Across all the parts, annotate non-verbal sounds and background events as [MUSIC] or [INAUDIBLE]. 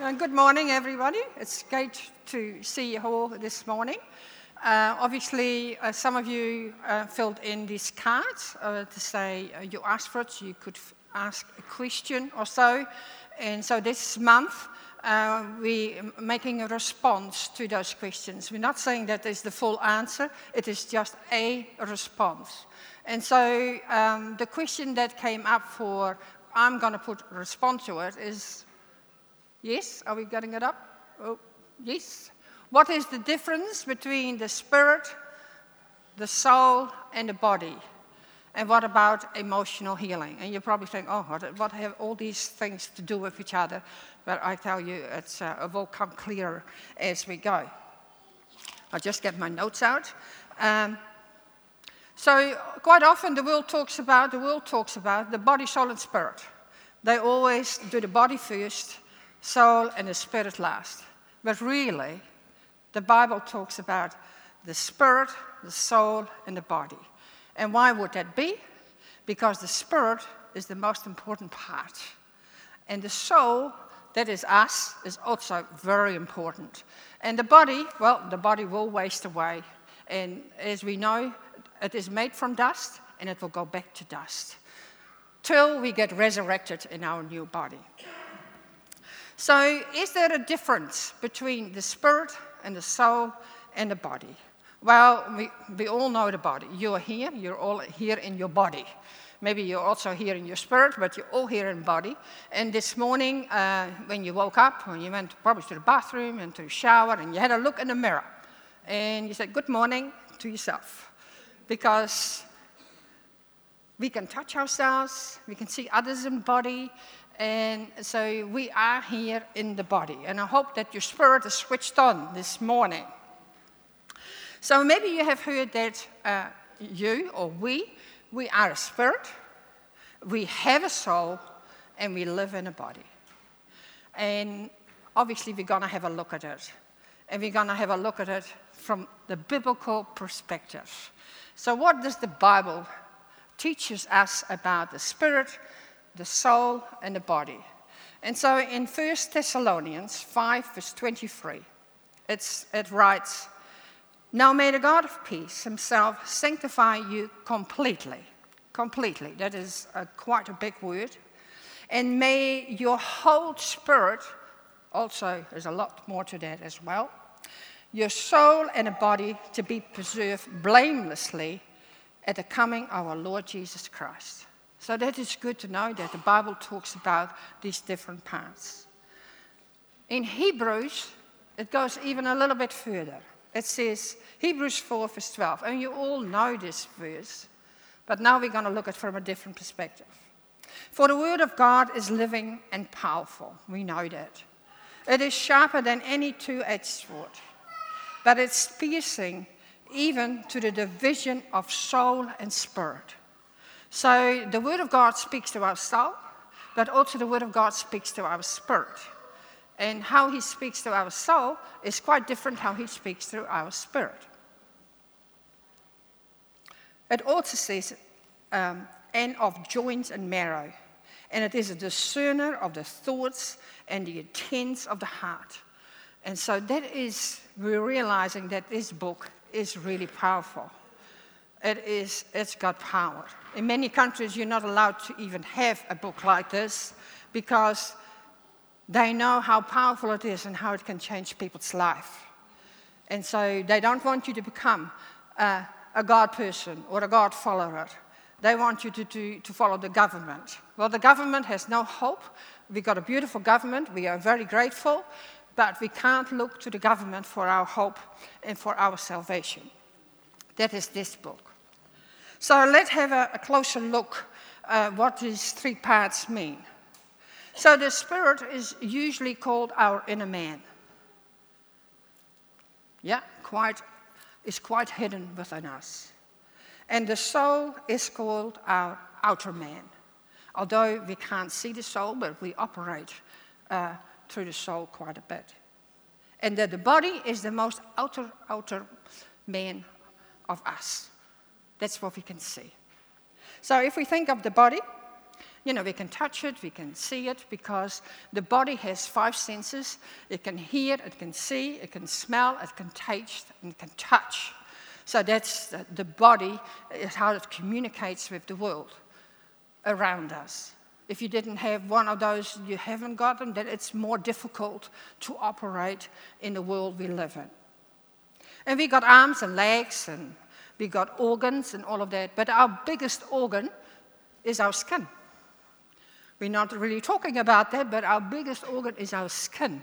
Uh, good morning, everybody. It's great to see you all this morning. Uh, obviously, uh, some of you uh, filled in these cards uh, to say uh, you asked for it, so you could f- ask a question or so. And so this month, we're making a response to those questions. We're not saying that is the full answer, it is just a response. And so um, the question that came up for I'm going to put response to it is yes, are we getting it up? Oh, yes. What is the difference between the spirit, the soul, and the body? And what about emotional healing? And you're probably think, oh, what have all these things to do with each other? But I tell you, it's, uh, it will come clearer as we go. I'll just get my notes out. Um, so quite often the world talks about the world talks about the body, soul, and spirit. They always do the body first, soul, and the spirit last. But really, the Bible talks about the spirit, the soul, and the body. And why would that be? Because the spirit is the most important part. And the soul, that is us, is also very important. And the body, well, the body will waste away. And as we know, it is made from dust and it will go back to dust till we get resurrected in our new body. So, is there a difference between the spirit and the soul and the body? Well, we, we all know the body. You're here, you're all here in your body. Maybe you're also here in your spirit, but you're all here in body. And this morning, uh, when you woke up, when you went probably to the bathroom and to the shower, and you had a look in the mirror, and you said, Good morning to yourself because we can touch ourselves, we can see others in body, and so we are here in the body. And I hope that your spirit is switched on this morning. So maybe you have heard that uh, you or we, we are a spirit, we have a soul, and we live in a body. And obviously, we're going to have a look at it. And we're going to have a look at it from the biblical perspective. So, what does the Bible teach us about the spirit, the soul, and the body? And so, in 1 Thessalonians 5, verse 23, it writes, Now may the God of peace himself sanctify you completely. Completely. That is a, quite a big word. And may your whole spirit, also, there's a lot more to that as well your soul and a body to be preserved blamelessly at the coming of our Lord Jesus Christ. So that is good to know that the Bible talks about these different parts. In Hebrews, it goes even a little bit further. It says, Hebrews 4, verse 12, and you all know this verse, but now we're going to look at it from a different perspective. For the word of God is living and powerful. We know that. It is sharper than any two edged sword but it's piercing even to the division of soul and spirit. So the Word of God speaks to our soul, but also the Word of God speaks to our spirit. And how He speaks to our soul is quite different how He speaks through our spirit. It also says, um, and of joints and marrow, and it is a discerner of the thoughts and the intents of the heart. And so that is, we're realizing that this book is really powerful. It is, it's got power. In many countries, you're not allowed to even have a book like this because they know how powerful it is and how it can change people's life. And so they don't want you to become a God person or a God follower. They want you to, to, to follow the government. Well, the government has no hope. We've got a beautiful government. We are very grateful. But we can't look to the government for our hope and for our salvation. That is this book. So let's have a, a closer look uh, what these three parts mean. So the spirit is usually called our inner man. Yeah, quite is quite hidden within us. And the soul is called our outer man. Although we can't see the soul, but we operate uh, through the soul quite a bit. And that the body is the most outer, outer man of us. That's what we can see. So if we think of the body, You know, we can touch it, we can see it, because the body has five senses. It can hear, it can see, it can smell, it can taste, and it can touch. So that's the, body, is how it communicates with the world around us. If you didn't have one of those, you haven't got them, then it's more difficult to operate in the world we live in. And we got arms and legs and we got organs and all of that, but our biggest organ is our skin. We're not really talking about that, but our biggest organ is our skin.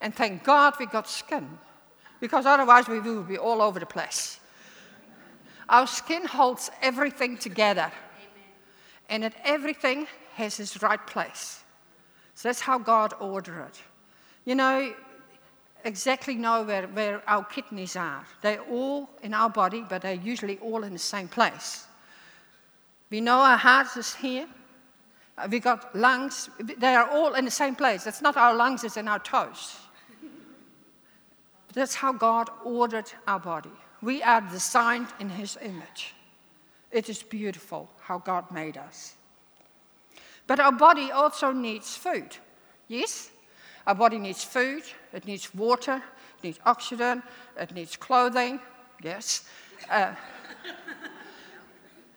And thank God we got skin, because otherwise we would be all over the place. Our skin holds everything together, and that everything has its right place. So that's how God ordered it. You know, exactly know where, where our kidneys are. They're all in our body, but they're usually all in the same place. We know our heart is here. Uh, we got lungs. They are all in the same place. It's not our lungs, it's in our toes. That's how God ordered our body. We are designed in His image. It is beautiful how God made us. But our body also needs food. Yes? Our body needs food, it needs water, it needs oxygen, it needs clothing, yes. Uh,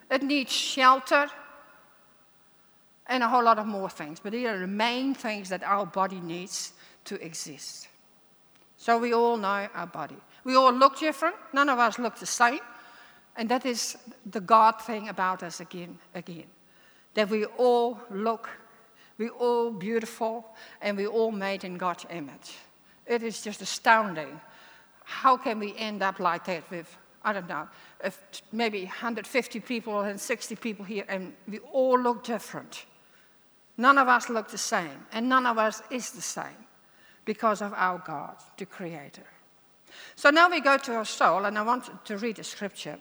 it needs shelter, and a whole lot of more things. But these are the main things that our body needs to exist. So we all know our body. We all look different, none of us look the same. And that is the God thing about us again, again. That we all look we're all beautiful and we're all made in God's image. It is just astounding. How can we end up like that with, I don't know, maybe 150 people and 60 people here and we all look different? None of us look the same, and none of us is the same because of our God, the Creator. So now we go to our soul, and I want to read a scripture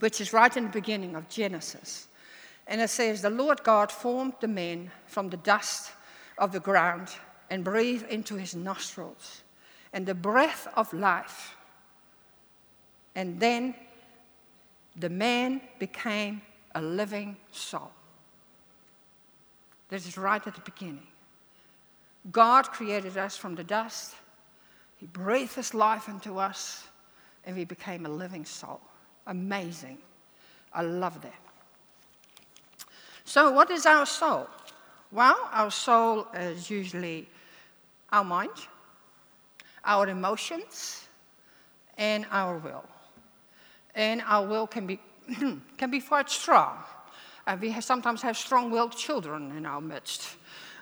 which is right in the beginning of Genesis. And it says, The Lord God formed the man from the dust of the ground and breathed into his nostrils and the breath of life. And then the man became a living soul. This is right at the beginning. God created us from the dust, He breathed His life into us, and we became a living soul. Amazing. I love that. So, what is our soul? Well, our soul is usually our mind, our emotions, and our will. And our will can be, [CLEARS THROAT] can be quite strong. Uh, we have, sometimes have strong willed children in our midst.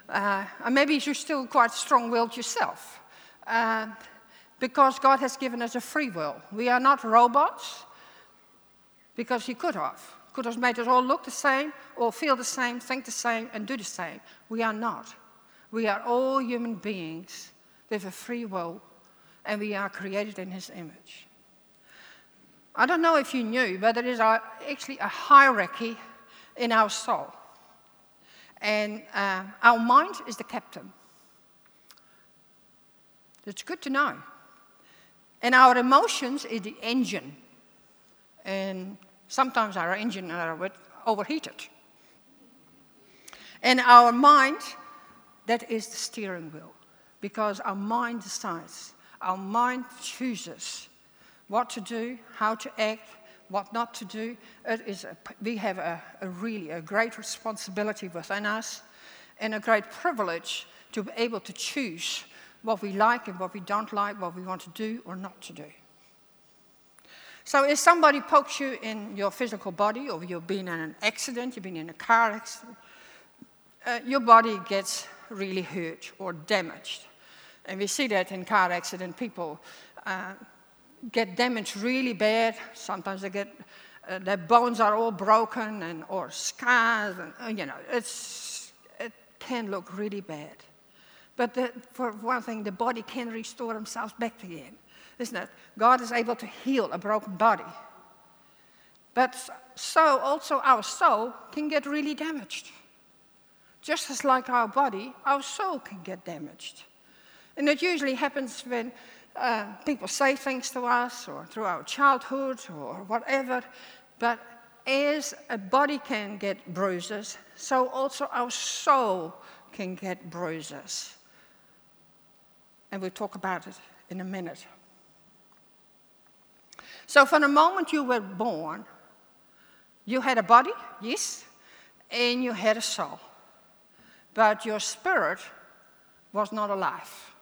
Uh, and maybe you're still quite strong willed yourself. Uh, because God has given us a free will. We are not robots because He could have could have made us all look the same, or feel the same, think the same, and do the same. We are not. We are all human beings with a free will, and we are created in His image. I don't know if you knew, but there is actually a hierarchy in our soul. And uh, our mind is the captain. It's good to know. And our emotions is the engine. And Sometimes our engine are overheated. And our mind, that is the steering wheel, because our mind decides, our mind chooses what to do, how to act, what not to do. It is a, we have a, a really a great responsibility within us and a great privilege to be able to choose what we like and what we don't like, what we want to do or not to do. So if somebody pokes you in your physical body, or you've been in an accident, you've been in a car accident, uh, your body gets really hurt or damaged. And we see that in car accident, people uh, get damaged really bad. Sometimes they get, uh, their bones are all broken and, or scars, and, uh, you know, it's, it can look really bad. But the, for one thing, the body can restore themselves back again isn't it? God is able to heal a broken body. But so also our soul can get really damaged. Just as like our body, our soul can get damaged. And it usually happens when uh, people say things to us or through our childhood or whatever. But as a body can get bruises, so also our soul can get bruises. And we'll talk about it in a minute. So, from the moment you were born, you had a body, yes, and you had a soul. But your spirit was not alive.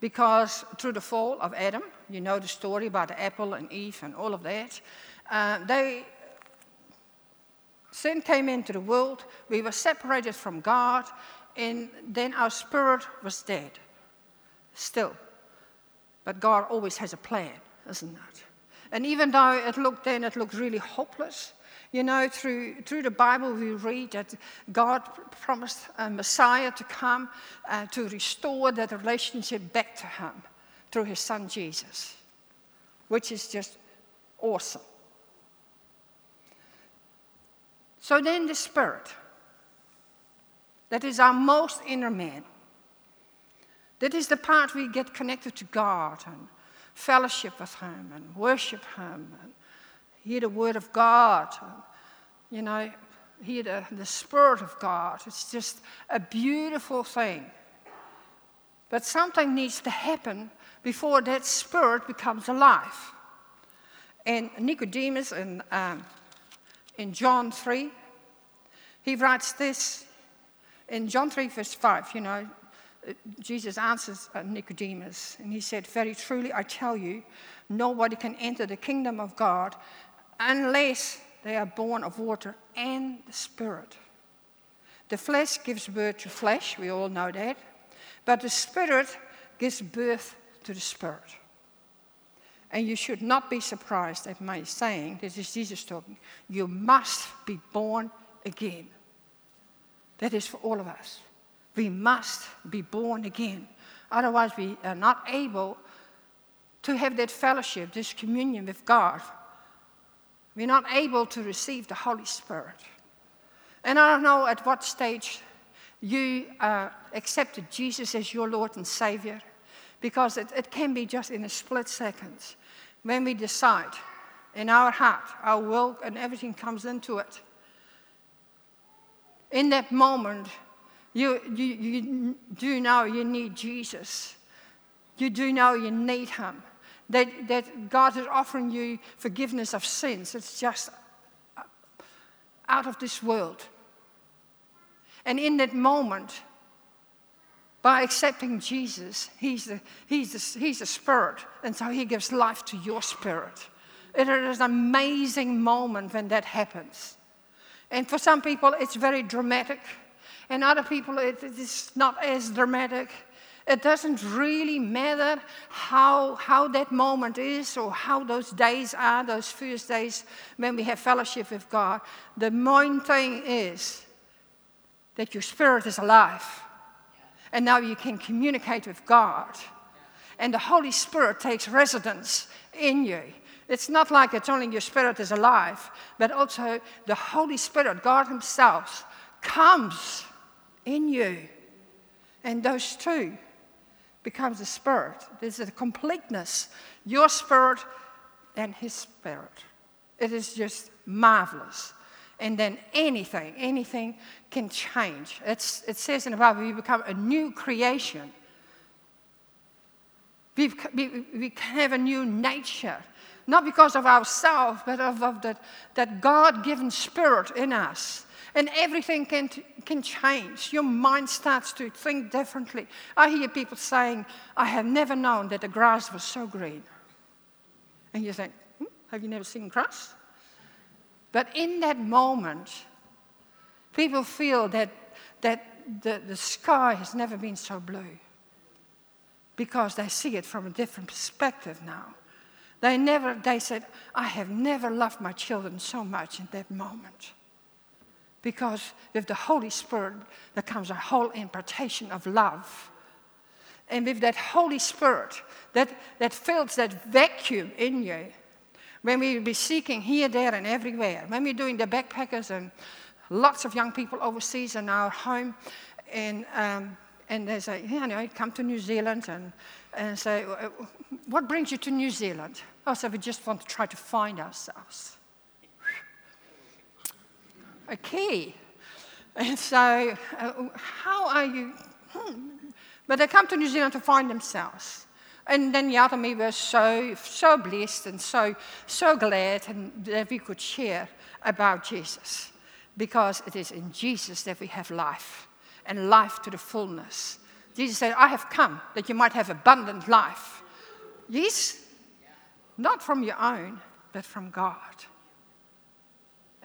Because through the fall of Adam, you know the story about the apple and Eve and all of that, uh, they, sin came into the world, we were separated from God, and then our spirit was dead. Still. But God always has a plan, isn't it? And even though it looked then, it looked really hopeless, you know, through, through the Bible, we read that God promised a Messiah to come uh, to restore that relationship back to Him through His Son Jesus, which is just awesome. So then, the Spirit, that is our most inner man, that is the part we get connected to God and fellowship with Him and worship Him and hear the Word of God. And, you know, hear the, the Spirit of God. It's just a beautiful thing. But something needs to happen before that Spirit becomes alive. And Nicodemus in, um, in John 3, he writes this in John 3, verse 5, you know, Jesus answers uh, Nicodemus, and he said, Very truly, I tell you, nobody can enter the kingdom of God unless they are born of water and the Spirit. The flesh gives birth to flesh, we all know that, but the Spirit gives birth to the Spirit. And you should not be surprised at my saying, this is Jesus talking, you must be born again. That is for all of us. We must be born again. Otherwise, we are not able to have that fellowship, this communion with God we're not able to receive the Holy Spirit. And I don't know at what stage you uh, accepted Jesus as your Lord and Savior, because it, it can be just in a split second when we decide in our heart, our will, and everything comes into it. In that moment, you, you, you do know you need Jesus. You do know you need Him that, that God is offering you forgiveness of sins. It's just uh, out of this world. And in that moment, by accepting Jesus, he's the, he's, the, he's the Spirit, and so He gives life to your spirit. It is an amazing moment when that happens. And for some people, it's very dramatic, and other people, it is not as dramatic. It doesn't really matter how, how that moment is or how those days are, those first days when we have fellowship with God. The main thing is that your spirit is alive. And now you can communicate with God. And the Holy Spirit takes residence in you. It's not like it's only your spirit is alive, but also the Holy Spirit, God Himself, comes in you. And those two becomes a spirit. There's a completeness. Your spirit and his spirit. It is just marvelous. And then anything, anything can change. It's, it says in the Bible, we become a new creation. we we, we have a new nature, not because of ourselves, but of, of the, that God given spirit in us and everything can, can change. Your mind starts to think differently. I hear people saying, I have never known that the grass was so green. And you think, hmm, have you never seen grass? But in that moment, people feel that, that the, the sky has never been so blue because they see it from a different perspective now. They never, they said, I have never loved my children so much in that moment. Because with the Holy Spirit, there comes a whole impartation of love. And with that Holy Spirit, that, that fills that vacuum in you, when we be seeking here, there, and everywhere, when we're doing the backpackers and lots of young people overseas in our home, and, um, and they say, you know, come to New Zealand, and, and say, what brings you to New Zealand? Oh, so we just want to try to find ourselves. A key. And so, uh, how are you? Hmm. But they come to New Zealand to find themselves. And then me were so, so blessed and so, so glad that we could share about Jesus. Because it is in Jesus that we have life and life to the fullness. Jesus said, I have come that you might have abundant life. Yes, not from your own, but from God.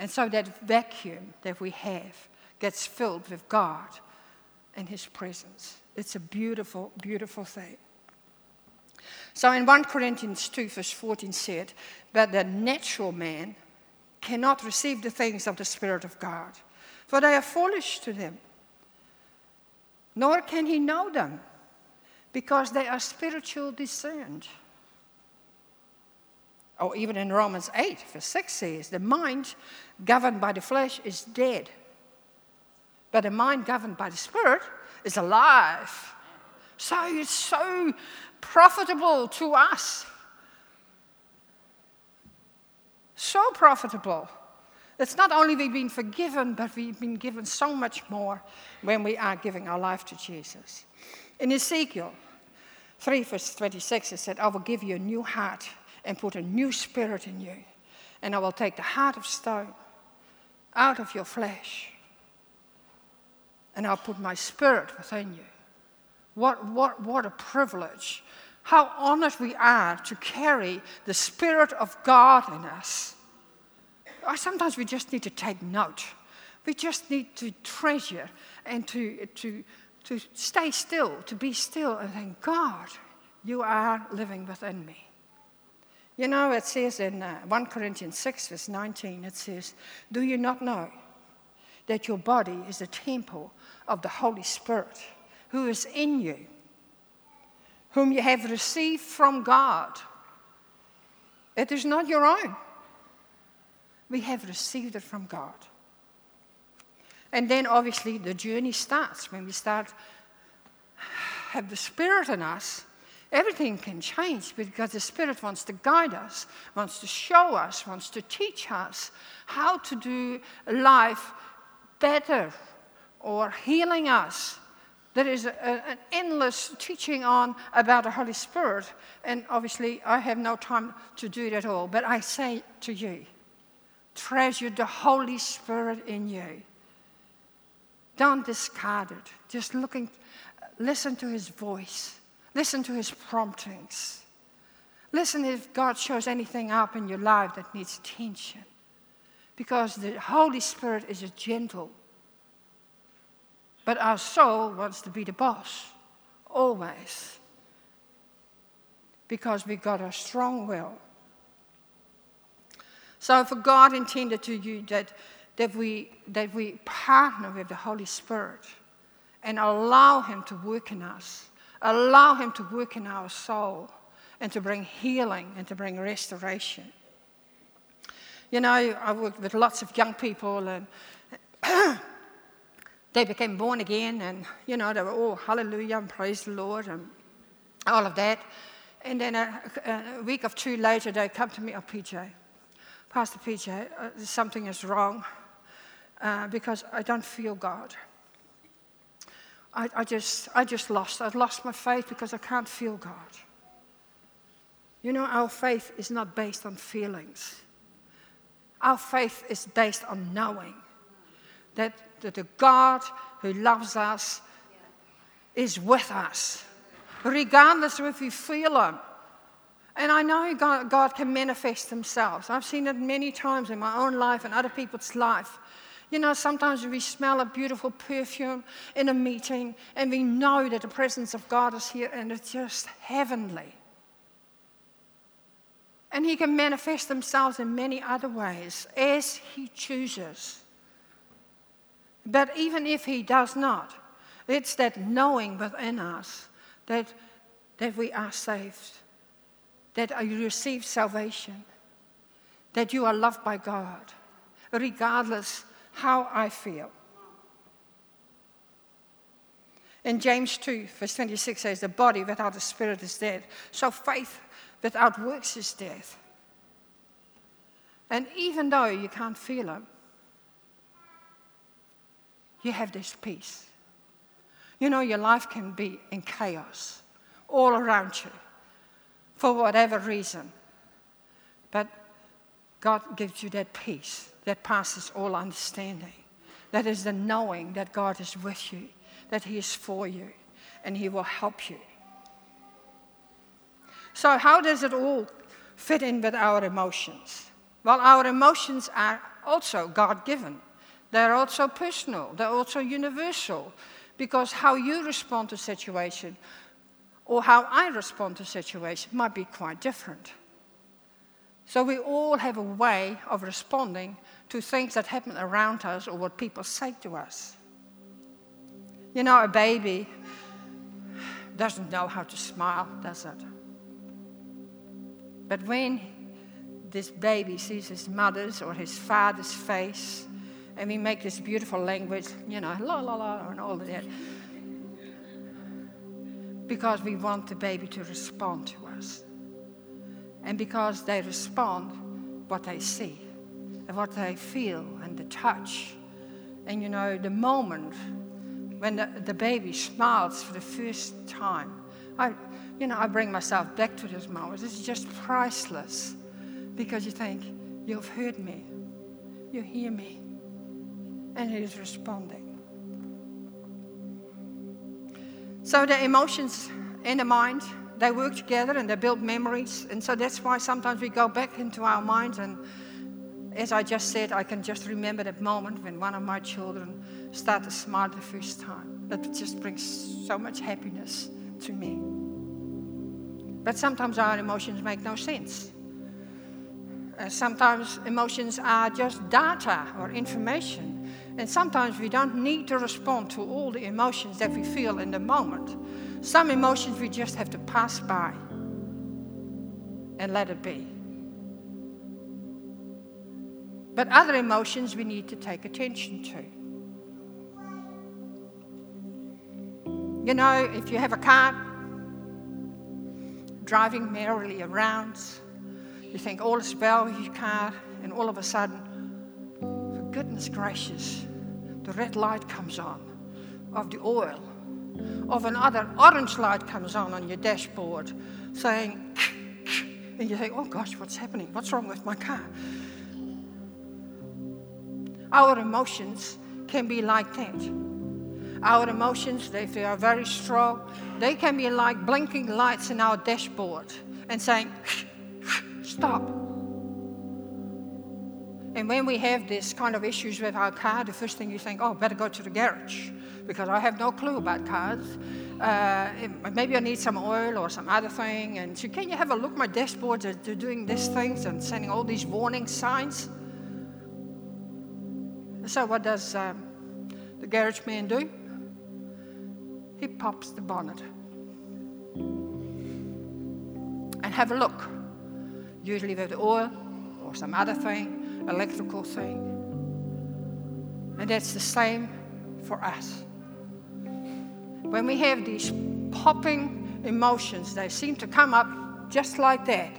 And so that vacuum that we have gets filled with God and His presence. It's a beautiful, beautiful thing. So in 1 Corinthians 2, verse 14 said, But the natural man cannot receive the things of the Spirit of God, for they are foolish to them, nor can he know them, because they are spiritual discerned. Or even in Romans 8, verse 6 says, The mind governed by the flesh is dead, but a mind governed by the Spirit is alive. So it's so profitable to us. So profitable. It's not only we've been forgiven, but we've been given so much more when we are giving our life to Jesus. In Ezekiel 3, verse 26, it said, I will give you a new heart and put a new spirit in you. And I will take the heart of stone out of your flesh. And I'll put my spirit within you. What, what, what a privilege. How honored we are to carry the Spirit of God in us. Uh, sometimes we just need to take note. We just need to treasure and to, to, to stay still, to be still and think, God, you are living within me. You know, it says in uh, 1 Corinthians 6, verse 19, it says, Do you not know that your body is a temple of the Holy Spirit who is in you, whom you have received from God? It is not your own. We have received it from God. And then obviously the journey starts when we start have the spirit in us everything can change because the Spirit wants to guide us, wants to show us, wants to teach us how to do life better or healing us. There is a, an endless teaching on about the Holy Spirit, and obviously I have no time to do it at all. But I say to you, treasure the Holy Spirit in you. Don't discard it. Just looking, listen to His voice Listen to his promptings. Listen if God shows anything up in your life that needs attention. Because the Holy Spirit is a gentle. But our soul wants to be the boss, always. Because we got a strong will. So for God intended to you that, that, we, that we partner with the Holy Spirit and allow Him to work in us Allow Him to work in our soul and to bring healing and to bring restoration. You know, I worked with lots of young people and [CLEARS THROAT] they became born again and, you know, they were all hallelujah and praise the Lord and all of that. And then a, a week or two later, they come to me, oh, PJ, Pastor PJ, uh, something is wrong uh, because I don't feel God. I, I, just, I just lost. I've lost my faith because I can't feel God. You know, our faith is not based on feelings. Our faith is based on knowing that, that the God who loves us is with us, regardless of if we feel Him. And I know God, God can manifest Himself. I've seen it many times in my own life and other people's life. You know, sometimes we smell a beautiful perfume in a meeting and we know that the presence of God is here and it's just heavenly. And He can manifest Himself in many other ways as He chooses. But even if He does not, it's that knowing within us that, that we are saved, that you receive salvation, that you are loved by God, regardless how I feel. In James 2, verse 26 says, The body without the spirit is dead. So faith without works is death. And even though you can't feel Him, you have this peace. You know, your life can be in chaos all around you for whatever reason. But God gives you that peace that passes all understanding. That is the knowing that God is with you, that He is for you, and He will help you. So, how does it all fit in with our emotions? Well, our emotions are also God given, they're also personal, they're also universal, because how you respond to situation or how I respond to situation might be quite different. So, we all have a way of responding to things that happen around us or what people say to us. You know, a baby doesn't know how to smile, does it? But when this baby sees his mother's or his father's face, and we make this beautiful language, you know, la la la, and all of that, because we want the baby to respond to us. And because they respond what they see and what they feel and the touch. And you know, the moment when the, the baby smiles for the first time, I, you know, I bring myself back to those moments. It's just priceless because you think, you've heard me, you hear me, and it is responding. So the emotions in the mind, they work together and they build memories. And so that's why sometimes we go back into our minds and as I just said, I can just remember that moment when one of my children started to smile the first time. That just brings so much happiness to me. But sometimes our emotions make no sense. Uh, sometimes emotions are just data or information. And sometimes we don't need to respond to all the emotions that we feel in the moment. Some emotions we just have to pass by and let it be. But other emotions we need to take attention to. You know, if you have a car driving merrily around, you think all is well with your car, and all of a sudden, for goodness gracious, the red light comes on of the oil, of another orange light comes on on your dashboard saying, and you think, oh gosh, what's happening? What's wrong with my car? Our emotions can be like that. Our emotions, if they are very strong, they can be like blinking lights in our dashboard and saying, stop. And when we have this kind of issues with our car, the first thing you think, oh, better go to the garage because I have no clue about cars. Uh, maybe I need some oil or some other thing. And so, can you have a look? My dashboard, they're doing these things and sending all these warning signs. So, what does um, the garage man do? He pops the bonnet and have a look. Usually with oil or some other thing, electrical thing. And that's the same for us. When we have these popping emotions, they seem to come up just like that.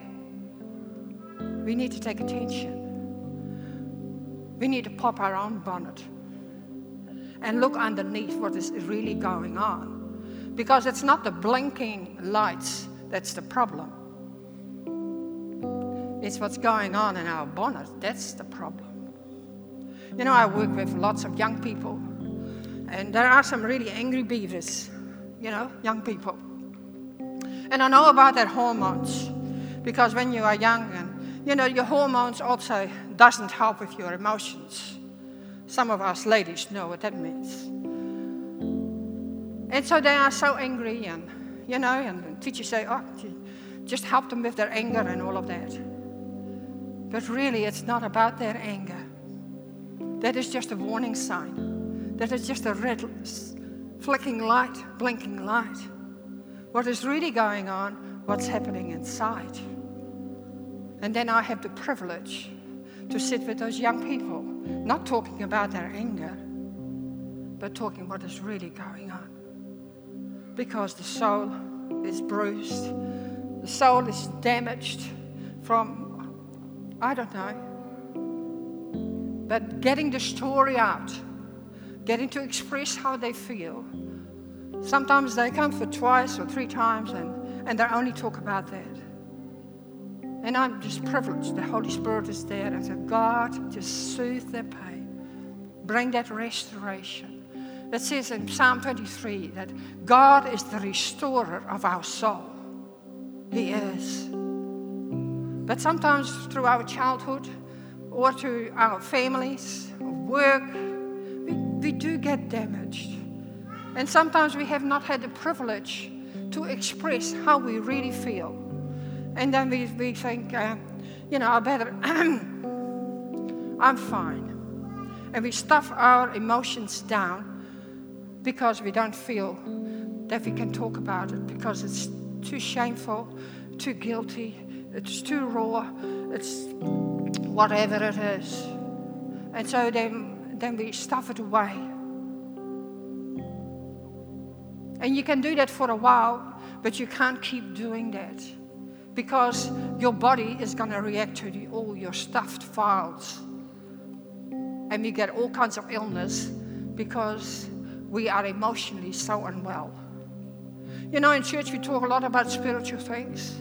We need to take attention. We need to pop our own bonnet and look underneath what is really going on. Because it's not the blinking lights that's the problem. It's what's going on in our bonnet. That's the problem. You know, I work with lots of young people, and there are some really angry beavers, you know, young people. And I know about their hormones because when you are young and you know, your hormones also doesn't help with your emotions. Some of us ladies know what that means. And so they are so angry, and you know, and teachers say, "Oh, just help them with their anger and all of that." But really, it's not about their anger. That is just a warning sign. That is just a red flicking light, blinking light. What is really going on? What's happening inside? And then I have the privilege to sit with those young people, not talking about their anger, but talking what is really going on. Because the soul is bruised, the soul is damaged from, I don't know. But getting the story out, getting to express how they feel. Sometimes they come for twice or three times and, and they only talk about that. And I'm just privileged. The Holy Spirit is there and said, God, just soothe their pain, bring that restoration. It says in Psalm 23 that God is the restorer of our soul. He is. But sometimes through our childhood or through our families, work, we, do get damaged. And sometimes we have not had the privilege to express how we really feel. And then we, we think, uh, you know, I better, [CLEARS THROAT] I'm fine. And we stuff our emotions down because we don't feel that we can talk about it because it's too shameful, too guilty, it's too raw, it's whatever it is. And so then, then we stuff it away. And you can do that for a while, but you can't keep doing that because your body is going to react to the, all your stuffed files. And we get all kinds of illness because we are emotionally so unwell. You know, in church we talk a lot about spiritual things,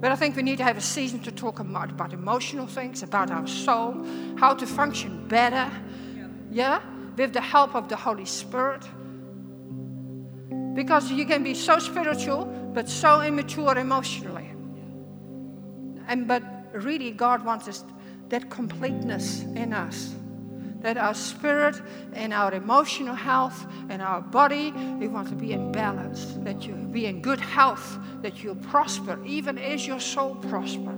but I think we need to have a season to talk about, about emotional things, about our soul, how to function better, yeah, with the help of the Holy Spirit. Because you can be so spiritual, but so immature emotionally. And but really, God wants us that completeness in us. That our spirit and our emotional health and our body, we want to be in balance. That you be in good health, that you prosper, even as your soul prosper.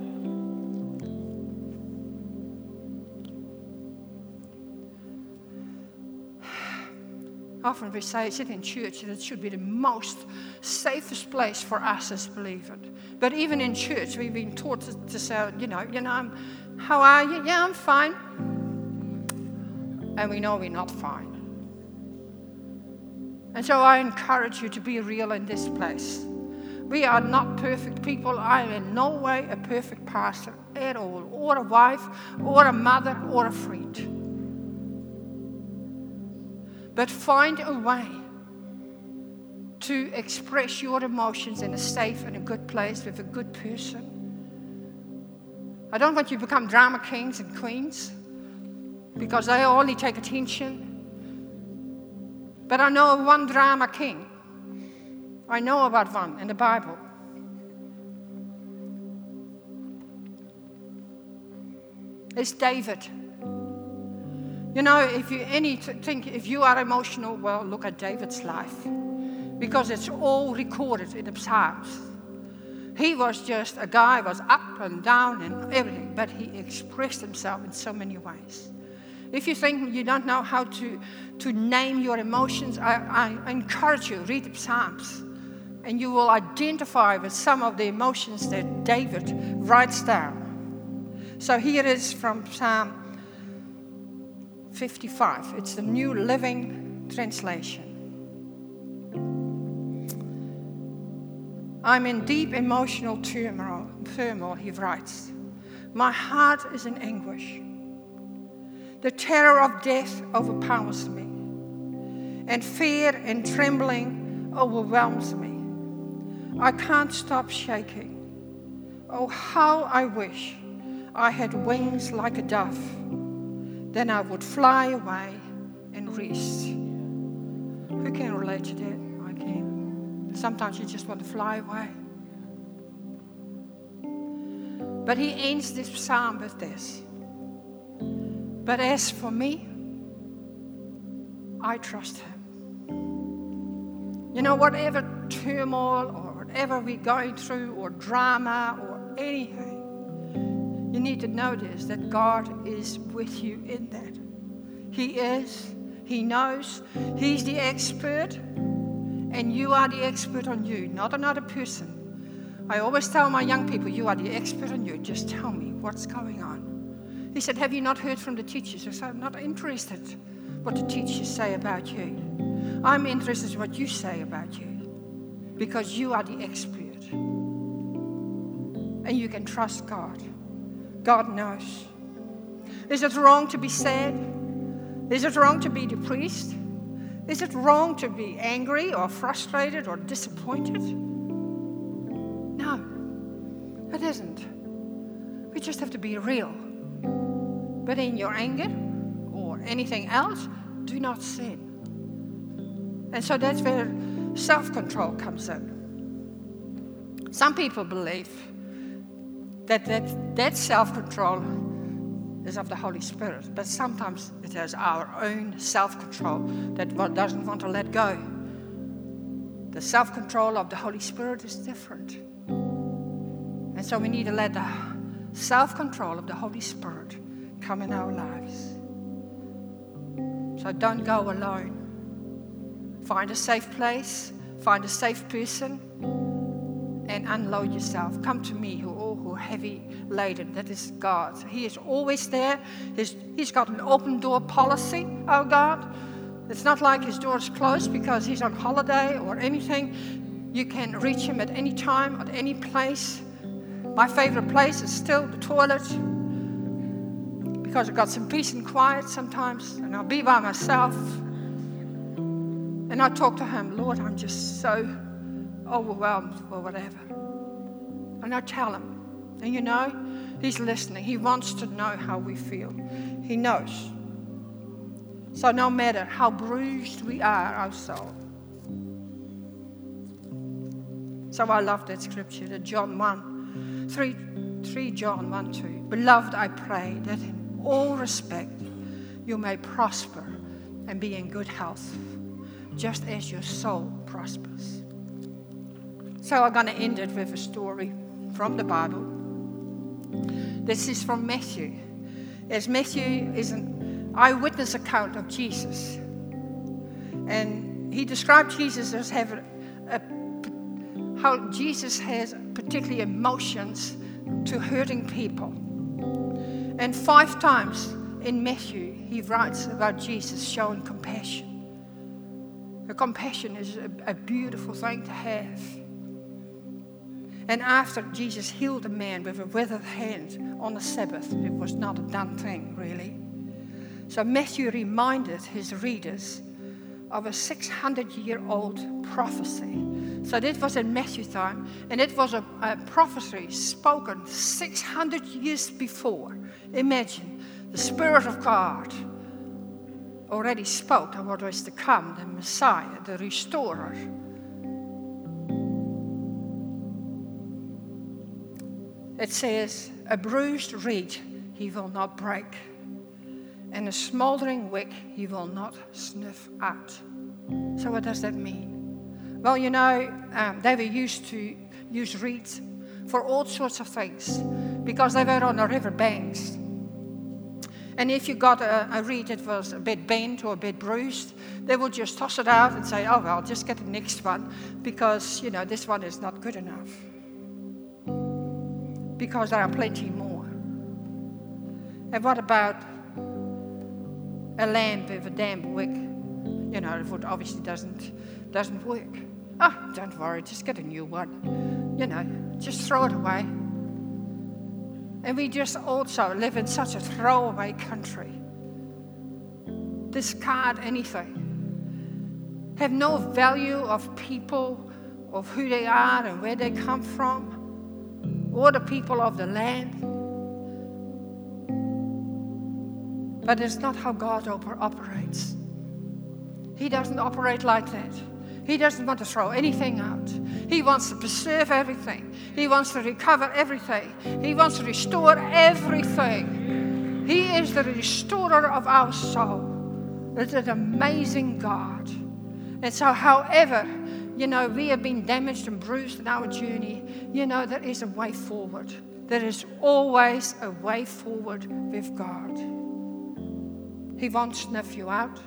Often we say, sit in church, that it should be the most safest place for us as believers. But even in church, we've been taught to, to say, you know, you know, I'm, how are you? Yeah, I'm fine. And we know we're not fine. And so I encourage you to be real in this place. We are not perfect people. I am in no way a perfect pastor at all, or a wife, or a mother, or a friend. But find a way to express your emotions in a safe and a good place with a good person. I don't want you to become drama kings and queens because they only take attention. But I know one drama king. I know about one in the Bible. It's David. You know, if you any think if you are emotional, well, look at David's life because it's all recorded in the Psalms. He was just a guy, was up and down and everything, but he expressed himself in so many ways. If you think you don't know how to, to name your emotions, I, I encourage you, read the Psalms. And you will identify with some of the emotions that David writes down. So here is from Psalm 55. It's the New Living Translation. I'm in deep emotional turmoil, turmoil, he writes. My heart is in anguish. The terror of death overpowers me, and fear and trembling overwhelms me. I can't stop shaking. Oh, how I wish I had wings like a dove. Then I would fly away and rest. Who can relate to that? I can. Sometimes you just want to fly away. But he ends this psalm with this. But as for me, I trust him. You know, whatever turmoil or whatever we're going through, or drama or anything, you need to notice that God is with you in that. He is, He knows, He's the expert, and you are the expert on you, not another person. I always tell my young people, You are the expert on you. Just tell me what's going on. He said, Have you not heard from the teachers? I said, I'm not interested what the teachers say about you. I'm interested in what you say about you because you are the expert. And you can trust God. God knows. Is it wrong to be sad? Is it wrong to be depressed? Is it wrong to be angry or frustrated or disappointed? No, it isn't. We just have to be real. But in your anger or anything else, do not sin. And so that's where self control comes in. Some people believe that that, that self control is of the Holy Spirit, but sometimes it is our own self control that doesn't want to let go. The self control of the Holy Spirit is different. And so we need to let the self control of the Holy Spirit come in our lives. So don't go alone. Find a safe place, find a safe person, and unload yourself. Come to me who all who are heavy laden. That is God. He is always there. He's, he's got an open door policy, oh God. It's not like his door is closed because he's on holiday or anything. You can reach him at any time, at any place. My favorite place is still the toilet because I've got some peace and quiet sometimes, and I'll be by myself. And I talk to him, Lord, I'm just so overwhelmed or whatever. And I tell him, and you know, he's listening. He wants to know how we feel. He knows. So no matter how bruised we are, our soul. So I love that scripture, that John 1, 3, 3 John 1, 2. Beloved, I pray that in all respect you may prosper and be in good health, just as your soul prospers. So I'm going to end it with a story from the Bible. This is from Matthew. As Matthew is an eyewitness account of Jesus. And he described Jesus as having a, how Jesus has particularly emotions to hurting people. And five times in Matthew, he writes about Jesus showing compassion. Compassion is a, a beautiful thing to have. And after Jesus healed a man with a withered hand on the Sabbath, it was not a done thing, really. So Matthew reminded his readers of a 600 year old prophecy. So that was in Matthew time, and it was a, a prophecy spoken 600 years before. Imagine the Spirit of God already spoke of what was to come the Messiah, the restorer it says, A bruised reed he will not break, and a smoldering wick he will not snuff out. So, what does that mean? Well, you know, um, they were used to use reeds for all sorts of things because they were on the river banks. And if you got a, a, reed that was a bit bent or a bit bruised, they would just toss it out and say, oh, well, just get the next one because, you know, this one is not good enough because there are plenty more. And what about a lamp with a damp wick? You know, it obviously doesn't doesn't work. Oh, don't worry, just get a new one. You know, just throw it away. And we just also live in such a throwaway country. Discard anything. Have no value of people, of who they are and where they come from or the people of the land. But it's not how God operates. He doesn't operate like that. He doesn't want to throw anything out. He wants to preserve everything. He wants to recover everything. He wants to restore everything. He is the restorer of our soul. It's an amazing God. And so, however, you know, we have been damaged and bruised in our journey, you know, there is a way forward. There is always a way forward with God. He won't snuff you out,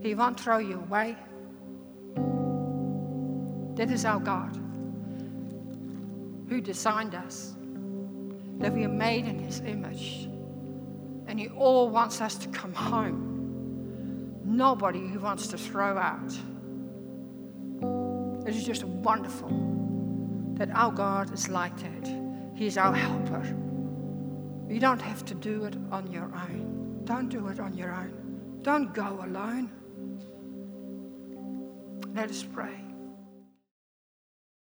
He won't throw you away. That is our God who designed us, that we are made in His image. And He all wants us to come home. Nobody who wants to throw out. It is just wonderful that our God is like that. He is our helper. You don't have to do it on your own. Don't do it on your own. Don't go alone. Let us pray.